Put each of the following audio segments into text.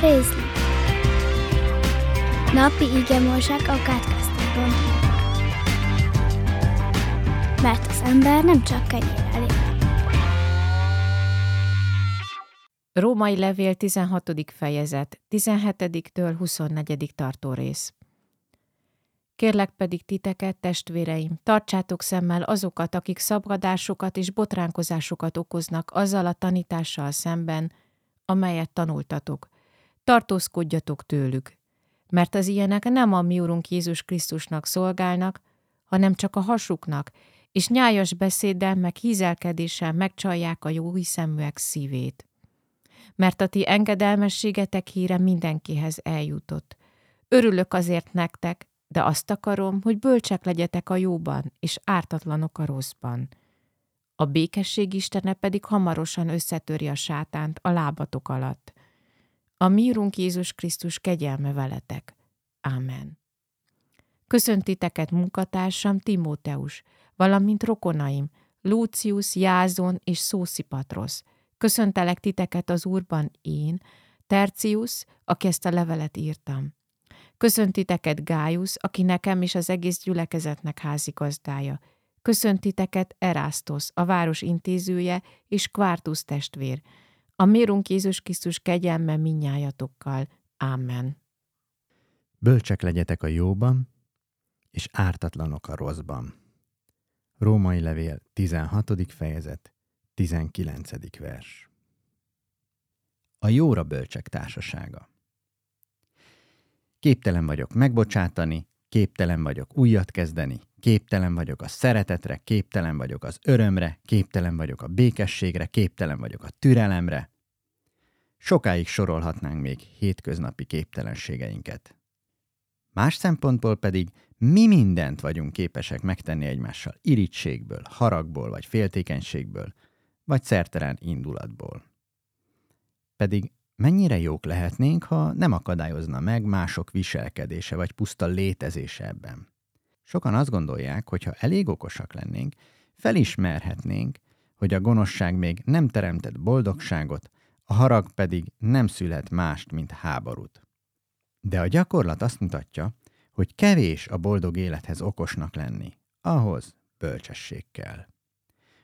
Rézli Napi igemorság a kátkáztában Mert az ember nem csak kenyérrel él. Római levél 16. fejezet, 17-től 24. tartó rész. Kérlek pedig titeket, testvéreim, tartsátok szemmel azokat, akik szabadásokat és botránkozásokat okoznak azzal a tanítással szemben, amelyet tanultatok. Tartózkodjatok tőlük, mert az ilyenek nem a mi Urunk Jézus Krisztusnak szolgálnak, hanem csak a hasuknak, és nyájas beszéddel meg hízelkedéssel megcsalják a jó hiszeműek szívét. Mert a ti engedelmességetek híre mindenkihez eljutott. Örülök azért nektek, de azt akarom, hogy bölcsek legyetek a jóban, és ártatlanok a rosszban. A békesség istene pedig hamarosan összetöri a sátánt a lábatok alatt. A mírunk Jézus Krisztus kegyelme veletek. Ámen. Köszöntiteket munkatársam Timóteus, valamint rokonaim, Lucius, Jázon és Szószipatros. Köszöntelek titeket az Úrban én, Tercius, aki ezt a levelet írtam. Köszöntiteket Gájusz, aki nekem és az egész gyülekezetnek házigazdája. Köszöntiteket Erasztos, a város intézője, és Kvártusz testvér. A mérunk Jézus Krisztus kegyelme minnyájatokkal. Amen. Bölcsek legyetek a jóban, és ártatlanok a rosszban. Római levél 16. fejezet, 19. vers. A jóra bölcsek társasága. Képtelen vagyok megbocsátani, képtelen vagyok újat kezdeni, képtelen vagyok a szeretetre, képtelen vagyok az örömre, képtelen vagyok a békességre, képtelen vagyok a türelemre. Sokáig sorolhatnánk még hétköznapi képtelenségeinket. Más szempontból pedig mi mindent vagyunk képesek megtenni egymással irítségből, haragból vagy féltékenységből, vagy szertelen indulatból. Pedig mennyire jók lehetnénk, ha nem akadályozna meg mások viselkedése vagy puszta létezése ebben. Sokan azt gondolják, hogy ha elég okosak lennénk, felismerhetnénk, hogy a gonoszság még nem teremtett boldogságot, a harag pedig nem szülhet mást, mint háborút. De a gyakorlat azt mutatja, hogy kevés a boldog élethez okosnak lenni, ahhoz bölcsesség kell.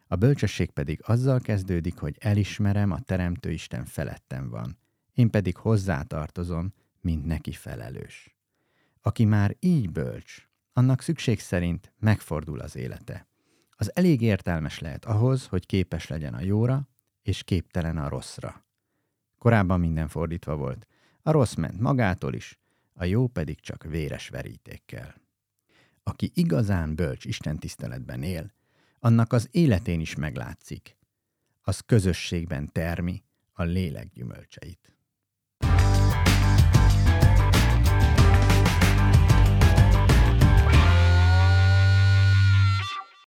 A bölcsesség pedig azzal kezdődik, hogy elismerem, a Teremtő Isten felettem van, én pedig hozzátartozom, mint neki felelős. Aki már így bölcs, annak szükség szerint megfordul az élete. Az elég értelmes lehet ahhoz, hogy képes legyen a jóra, és képtelen a rosszra. Korábban minden fordítva volt. A rossz ment magától is, a jó pedig csak véres verítékkel. Aki igazán bölcs Isten tiszteletben él, annak az életén is meglátszik. Az közösségben termi a lélek gyümölcseit.